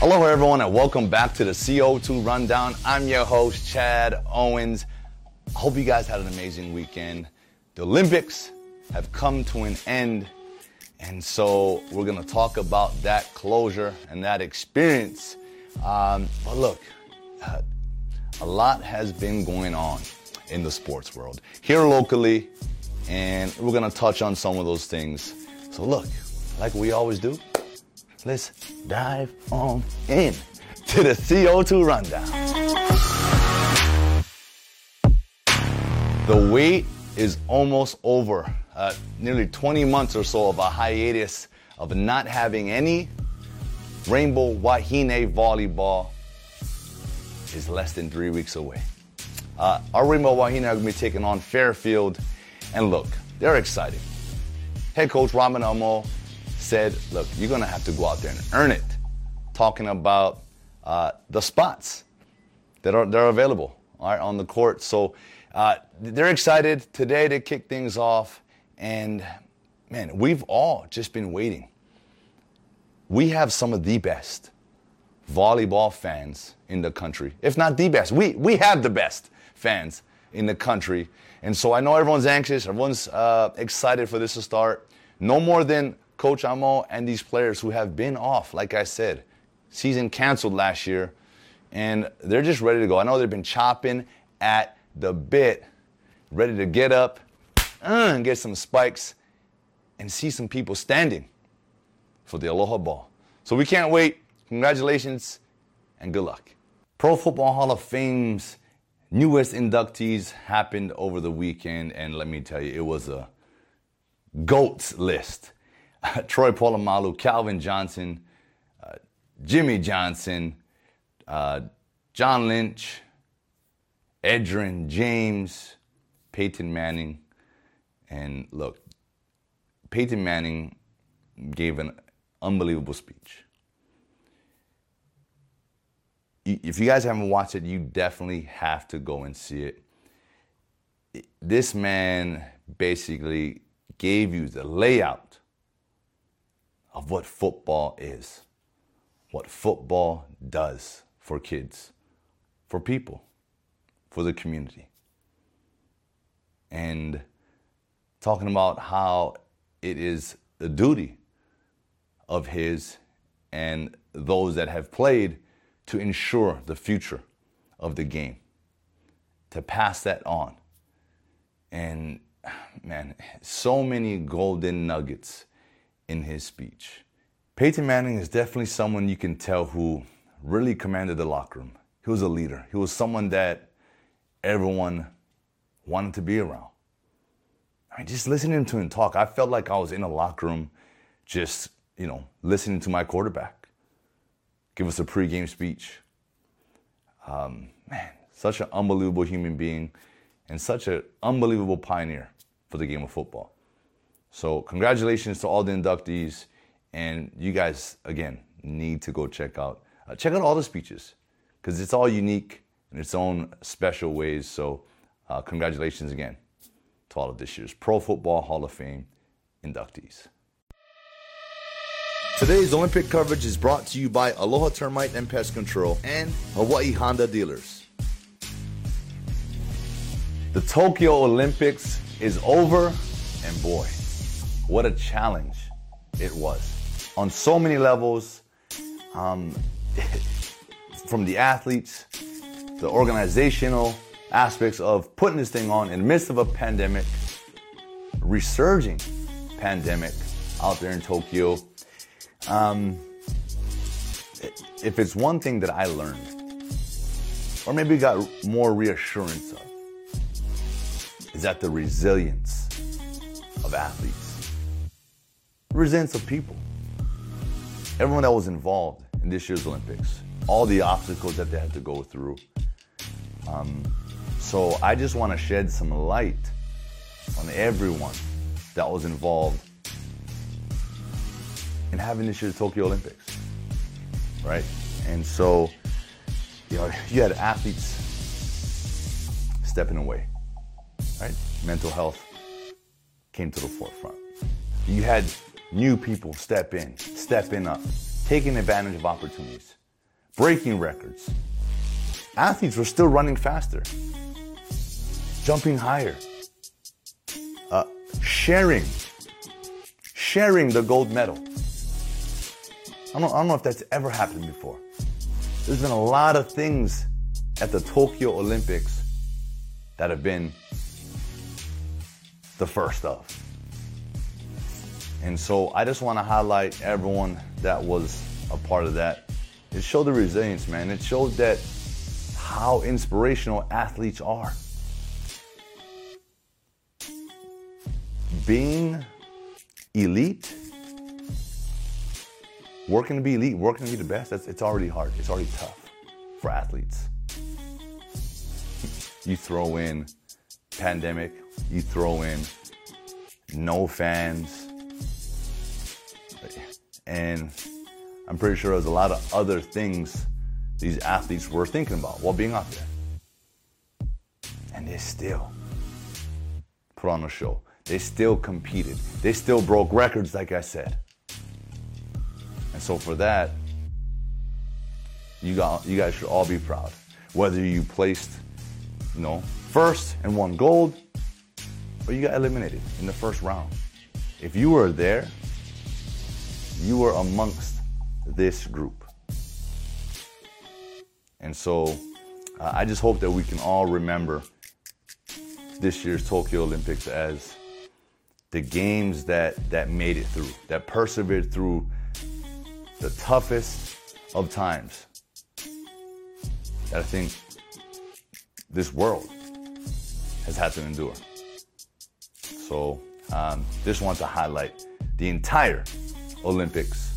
Hello, everyone, and welcome back to the CO2 Rundown. I'm your host, Chad Owens. I hope you guys had an amazing weekend. The Olympics have come to an end, and so we're going to talk about that closure and that experience. Um, but look, uh, a lot has been going on in the sports world here locally, and we're going to touch on some of those things. So, look, like we always do, let's dive on in to the CO2 rundown. The wait is almost over. Uh, nearly 20 months or so of a hiatus of not having any Rainbow Wahine volleyball is less than three weeks away. Uh, our Rainbow Wahine are going to be taking on Fairfield, and look, they're excited. Head coach Raman Amo said, look, you're going to have to go out there and earn it. Talking about uh, the spots that are, that are available right, on the court. So uh, they're excited today to kick things off. And man, we've all just been waiting. We have some of the best volleyball fans in the country, if not the best. We, we have the best fans in the country. And so I know everyone's anxious, everyone's uh, excited for this to start. No more than Coach Amo and these players who have been off, like I said, season canceled last year, and they're just ready to go. I know they've been chopping at the bit, ready to get up uh, and get some spikes and see some people standing for the Aloha Ball. So we can't wait. Congratulations and good luck. Pro Football Hall of Fame's newest inductees happened over the weekend, and let me tell you, it was a GOATS list. Troy Polamalu, Calvin Johnson, uh, Jimmy Johnson, uh, John Lynch, Edgerrin James, Peyton Manning. And look, Peyton Manning gave an unbelievable speech. If you guys haven't watched it, you definitely have to go and see it. This man basically gave you the layout of what football is, what football does for kids, for people, for the community. And talking about how it is the duty of his and those that have played to ensure the future of the game, to pass that on. And man, so many golden nuggets in his speech. Peyton Manning is definitely someone you can tell who really commanded the locker room. He was a leader. He was someone that everyone wanted to be around. I mean, just listening to him talk, I felt like I was in a locker room just, you know, listening to my quarterback give us a pregame speech. Um, man, such an unbelievable human being and such an unbelievable pioneer for the game of football. So, congratulations to all the inductees. And you guys, again, need to go check out uh, check out all the speeches because it's all unique in its own special ways. So, uh, congratulations again to all of this year's Pro Football Hall of Fame inductees. Today's Olympic coverage is brought to you by Aloha Termite and Pest Control and Hawaii Honda dealers. The Tokyo Olympics is over, and boy, what a challenge it was on so many levels. Um, from the athletes, the organizational aspects of putting this thing on in the midst of a pandemic, resurging pandemic out there in Tokyo. Um, if it's one thing that I learned, or maybe got more reassurance of, is that the resilience of athletes, resilience of people, everyone that was involved in this year's Olympics, all the obstacles that they had to go through. Um, so I just want to shed some light on everyone that was involved in having this year's Tokyo Olympics, right? And so, you know, you had athletes stepping away, right? Mental health came to the forefront. You had new people step in, stepping up, taking advantage of opportunities. breaking records. Athletes were still running faster, jumping higher, uh, sharing, sharing the gold medal. I don't, I don't know if that's ever happened before. There's been a lot of things at the Tokyo Olympics that have been the first of. And so I just want to highlight everyone that was a part of that. It showed the resilience, man. It showed that how inspirational athletes are. Being elite, working to be elite, working to be the best, it's already hard. It's already tough for athletes. You throw in pandemic, you throw in no fans, and I'm pretty sure there's a lot of other things these athletes were thinking about while being out there. And they still put on a show. They still competed. They still broke records, like I said. And so for that, you got you guys should all be proud. Whether you placed, you know, first and won gold, or you got eliminated in the first round. If you were there, you were amongst this group. And so uh, I just hope that we can all remember this year's Tokyo Olympics as the games that, that made it through, that persevered through the toughest of times that I think this world has had to endure. So um, just want to highlight the entire Olympics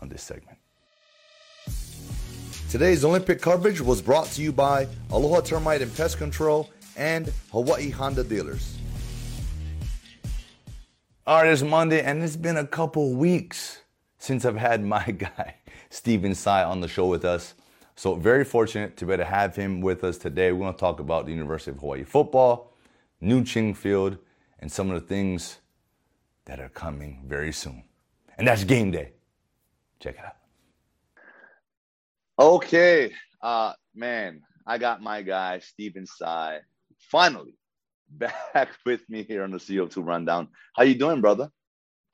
on this segment. Today's Olympic coverage was brought to you by Aloha Termite and Pest Control and Hawaii Honda Dealers. All right, it's Monday, and it's been a couple weeks since I've had my guy, Stephen Tsai, on the show with us. So, very fortunate to be able to have him with us today. We're going to talk about the University of Hawaii football, new Ching Field, and some of the things that are coming very soon. And that's game day. Check it out. Okay, uh, man, I got my guy Stephen Tsai finally back with me here on the CO2 rundown. How you doing, brother?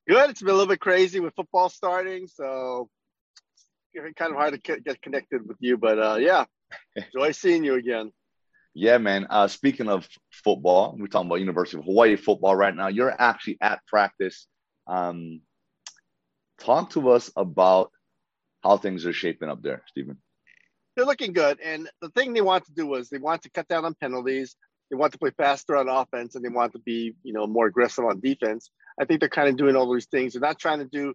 Good. It's been a little bit crazy with football starting, so it's kind of hard to get connected with you. But uh, yeah, enjoy seeing you again. Yeah, man. Uh, speaking of football, we're talking about University of Hawaii football right now. You're actually at practice. Um, talk to us about how things are shaping up there, Stephen. They're looking good. And the thing they want to do is they want to cut down on penalties. They want to play faster on offense and they want to be, you know, more aggressive on defense. I think they're kind of doing all these things. They're not trying to do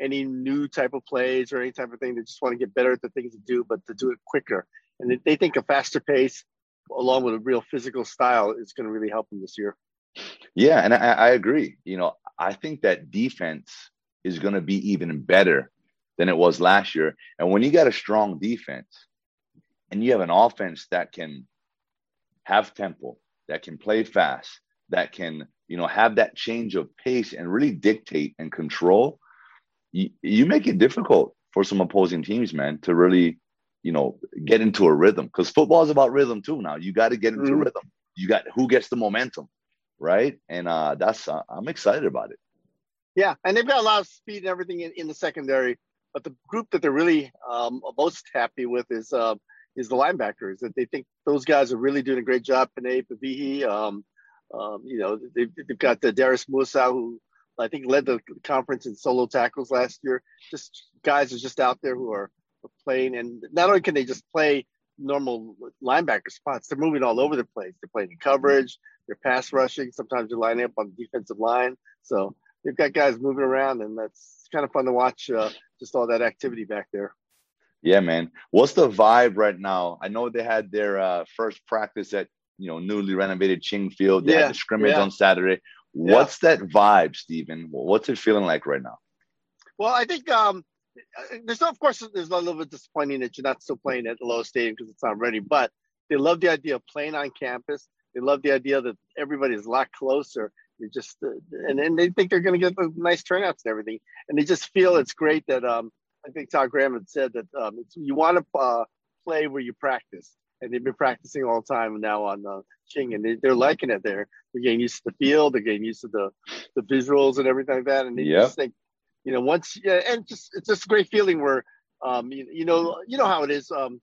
any new type of plays or any type of thing. They just want to get better at the things to do, but to do it quicker. And they think a faster pace, along with a real physical style, is going to really help them this year. Yeah, and I, I agree. You know, I think that defense is going to be even better than it was last year. And when you got a strong defense and you have an offense that can have tempo, that can play fast, that can, you know, have that change of pace and really dictate and control, you, you make it difficult for some opposing teams, man, to really, you know, get into a rhythm. Because football is about rhythm too now. You got to get into mm-hmm. rhythm. You got who gets the momentum, right? And uh that's uh, I'm excited about it. Yeah, and they've got a lot of speed and everything in, in the secondary. But the group that they're really um, most happy with is uh, is the linebackers. That they think those guys are really doing a great job. Penei Pavihi, um, um, you know, they've, they've got the Darius Muasau, who I think led the conference in solo tackles last year. Just guys are just out there who are, are playing, and not only can they just play normal linebacker spots, they're moving all over the place. They're playing in coverage, they're pass rushing. Sometimes they're lining up on the defensive line. So they've got guys moving around, and that's kind of fun to watch. Uh, just all that activity back there. Yeah, man. What's the vibe right now? I know they had their uh, first practice at you know newly renovated Ching Field. They yeah, had the scrimmage yeah. on Saturday. What's yeah. that vibe, Stephen? What's it feeling like right now? Well, I think um, there's of course there's a little bit disappointing that you're not still playing at the Aloha Stadium because it's not ready. But they love the idea of playing on campus. They love the idea that everybody's a lot closer. They just uh, and, and they think they're going to get the nice turnouts and everything. And they just feel it's great that um, I think Todd Graham had said that um, you want to uh, play where you practice, and they've been practicing all the time now on uh, Ching, and they, are liking it. There, they're getting used to the field, they're getting used to the the visuals and everything like that, and they yep. just think, you know, once yeah, and just it's just a great feeling where, um, you, you know, you know how it is um,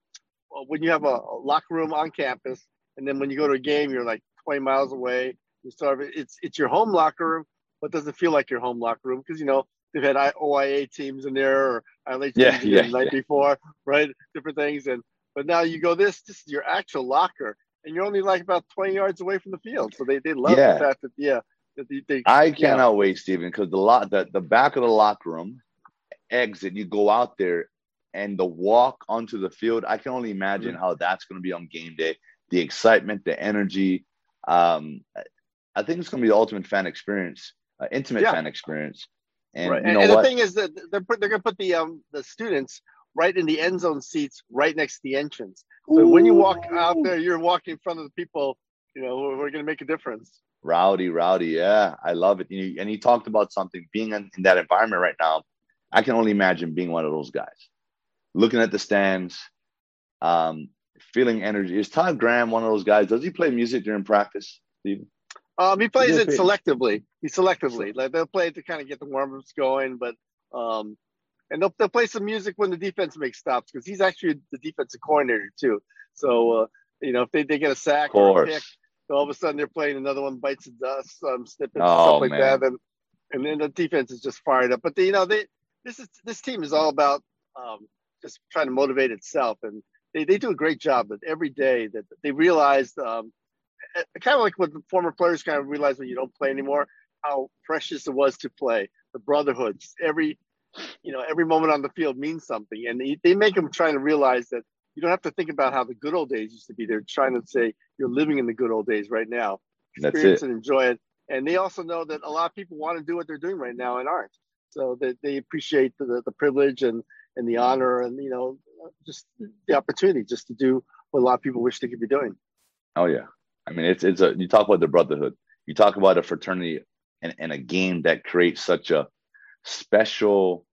when you have a, a locker room on campus, and then when you go to a game, you're like 20 miles away. You start it's it's your home locker room, but doesn't feel like your home locker room because you know they've had OIA teams in there or ILH teams yeah, yeah, the night yeah. before, right? Different things, and but now you go this this is your actual locker, and you're only like about 20 yards away from the field, so they they love the fact that yeah. That they, they, I cannot wait, Stephen, because the lot the, the back of the locker room exit, you go out there and the walk onto the field. I can only imagine mm-hmm. how that's going to be on game day. The excitement, the energy. Um, I think it's going to be the ultimate fan experience, uh, intimate yeah. fan experience. And right. you know and, and the thing is that they're put, they're going to put the um the students right in the end zone seats, right next to the entrance. So Ooh. when you walk out there, you're walking in front of the people, you know, we're, going to make a difference. Rowdy, rowdy, yeah, I love it. And he talked about something being in, in that environment right now. I can only imagine being one of those guys, looking at the stands, um, feeling energy. Is Todd Graham one of those guys? Does he play music during practice, Stephen? Um, he plays it selectively. He selectively like they'll play it to kind of get the warm ups going, but um, and they'll, they'll play some music when the defense makes stops because he's actually the defensive coordinator too. So uh, you know if they, they get a sack or a pick, so all of a sudden they're playing another one bites the dust, um, snippets, oh, stuff like man. that, and and then the defense is just fired up. But they, you know they this is this team is all about um, just trying to motivate itself, and they, they do a great job. But every day that they realized um, kind of like what the former players kind of realize when you don't play anymore, how precious it was to play. The brotherhood, just every, you know, every moment on the field means something, and they, they make them trying to realize that you don't have to think about how the good old days used to be. They're trying to say you're living in the good old days right now. Experience and enjoy it. And they also know that a lot of people want to do what they're doing right now and aren't. So they, they appreciate the, the privilege and, and the honor and, you know, just the opportunity just to do what a lot of people wish they could be doing. Oh, yeah. I mean, it's it's a you talk about the brotherhood, you talk about a fraternity and, and a game that creates such a special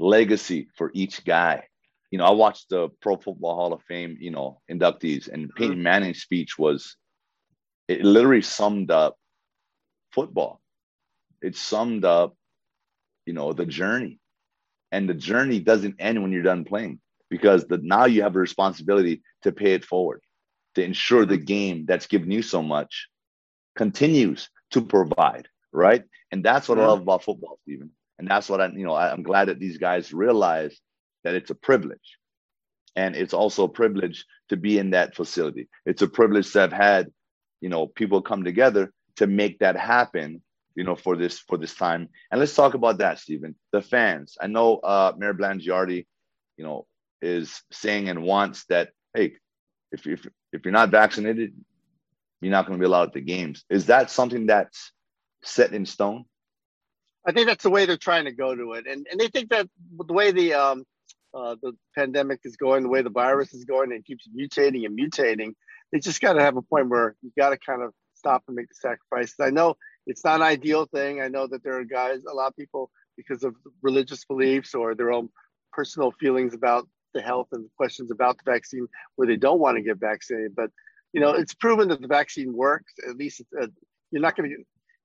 legacy for each guy. You know, I watched the Pro Football Hall of Fame, you know, inductees, and Peyton mm-hmm. Manning's speech was it literally summed up football. It summed up, you know, the journey. And the journey doesn't end when you're done playing because the now you have a responsibility to pay it forward to ensure the game that's given you so much continues to provide, right? And that's what I love about football, Stephen. And that's what I, you know, I'm glad that these guys realize that it's a privilege. And it's also a privilege to be in that facility. It's a privilege to have had, you know, people come together to make that happen, you know, for this for this time. And let's talk about that, Stephen. The fans. I know uh Mayor Blangiardi, you know, is saying and wants that, hey, if, if if you're not vaccinated, you're not going to be allowed at the games. Is that something that's set in stone? I think that's the way they're trying to go to it, and and they think that the way the um uh, the pandemic is going, the way the virus is going, and keeps mutating and mutating, they just got to have a point where you got to kind of stop and make the sacrifices. I know it's not an ideal thing. I know that there are guys, a lot of people, because of religious beliefs or their own personal feelings about the health and questions about the vaccine where they don't want to get vaccinated. But you know, it's proven that the vaccine works. At least uh, you're not going to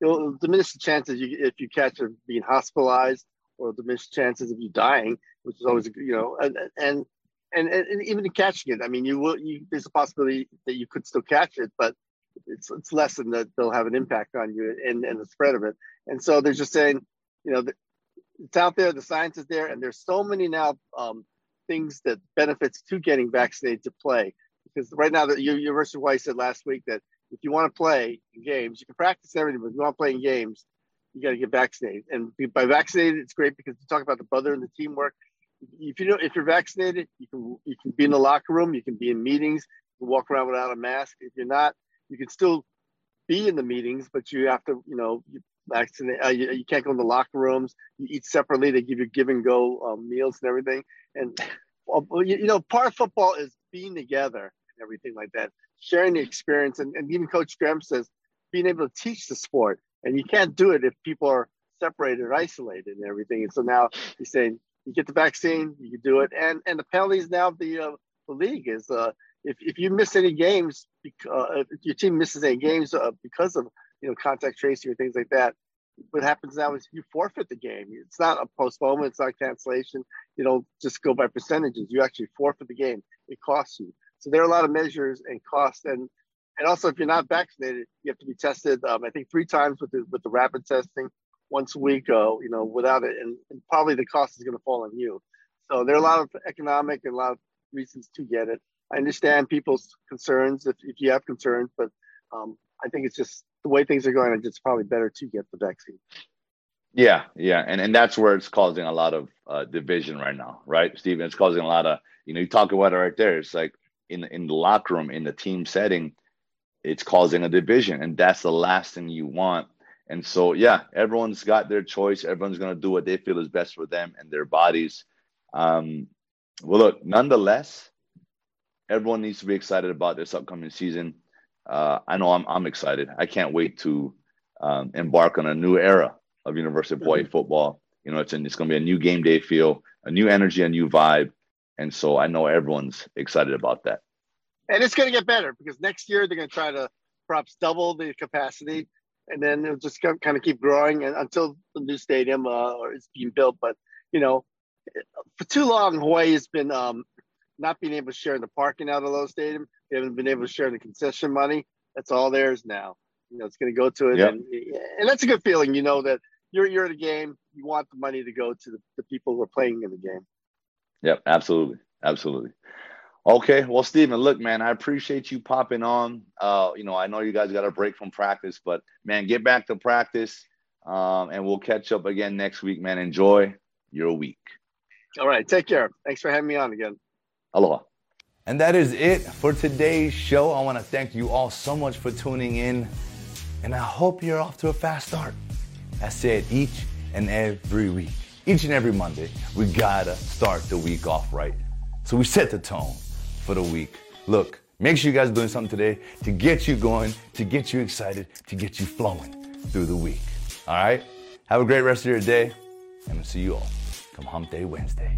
you'll diminish the chances you, if you catch of being hospitalized or diminish chances of you dying, which is always you know and and and, and even catching it. I mean, you will you there's a possibility that you could still catch it, but it's it's less than that they'll have an impact on you and, and the spread of it. And so they're just saying, you know, it's out there, the science is there, and there's so many now um, things that benefits to getting vaccinated to play. Because right now, the University of Hawaii said last week that if you want to play games, you can practice everything, but if you want to play in games, you got to get vaccinated. And by vaccinated, it's great because you talk about the brother and the teamwork. If you know, if you're vaccinated, you can you can be in the locker room, you can be in meetings, you can walk around without a mask. If you're not, you can still be in the meetings, but you have to, you know, you vaccinate. Uh, you, you, can't go in the locker rooms. You eat separately. They give you give and go um, meals and everything. And you, you know, part of football is being together and everything like that, sharing the experience. And, and even Coach Graham says being able to teach the sport. And you can't do it if people are separated isolated and everything. And so now he's saying you get the vaccine, you can do it. And and the penalties now the uh, the league is uh, if if you miss any games, uh, if your team misses any games uh, because of you know contact tracing or things like that, what happens now is you forfeit the game. It's not a postponement, it's not cancellation. You don't just go by percentages. You actually forfeit the game. It costs you. So there are a lot of measures and costs, and and also if you're not vaccinated, you have to be tested. Um, I think three times with the with the rapid testing, once a week. Uh, you know, without it, and, and probably the cost is going to fall on you. So there are a lot of economic and a lot of reasons to get it. I understand people's concerns if, if you have concerns, but um, I think it's just the way things are going. It's probably better to get the vaccine. Yeah, yeah, and and that's where it's causing a lot of uh, division right now, right, Stephen? It's causing a lot of you know you talk about it right there. It's like in in the locker room in the team setting, it's causing a division, and that's the last thing you want. And so, yeah, everyone's got their choice. Everyone's going to do what they feel is best for them and their bodies. Um, well, look, nonetheless, everyone needs to be excited about this upcoming season. Uh, I know I'm, I'm excited. I can't wait to um, embark on a new era of University of Hawaii mm-hmm. football. You know, it's, an, it's going to be a new game day feel, a new energy, a new vibe. And so I know everyone's excited about that. And it's going to get better because next year they're going to try to perhaps double the capacity and then it'll just kind of keep growing until the new stadium uh, is being built. But you know, for too long, Hawaii has been um, not being able to share in the parking out of Aloha Stadium. They haven't been able to share the concession money. That's all theirs now. You know, it's going to go to it, yep. and, and that's a good feeling. You know that you're you're at a game. You want the money to go to the, the people who are playing in the game. Yep, absolutely, absolutely. Okay, well, Stephen, look, man, I appreciate you popping on. Uh, you know, I know you guys got a break from practice, but man, get back to practice, um, and we'll catch up again next week, man. Enjoy your week. All right, take care. Thanks for having me on again. Aloha. And that is it for today's show. I want to thank you all so much for tuning in, and I hope you're off to a fast start. I said each and every week, each and every Monday, we gotta start the week off right. So we set the tone for the week. Look, make sure you guys are doing something today to get you going, to get you excited, to get you flowing through the week. All right? Have a great rest of your day, and I'll see you all come Hump Day Wednesday.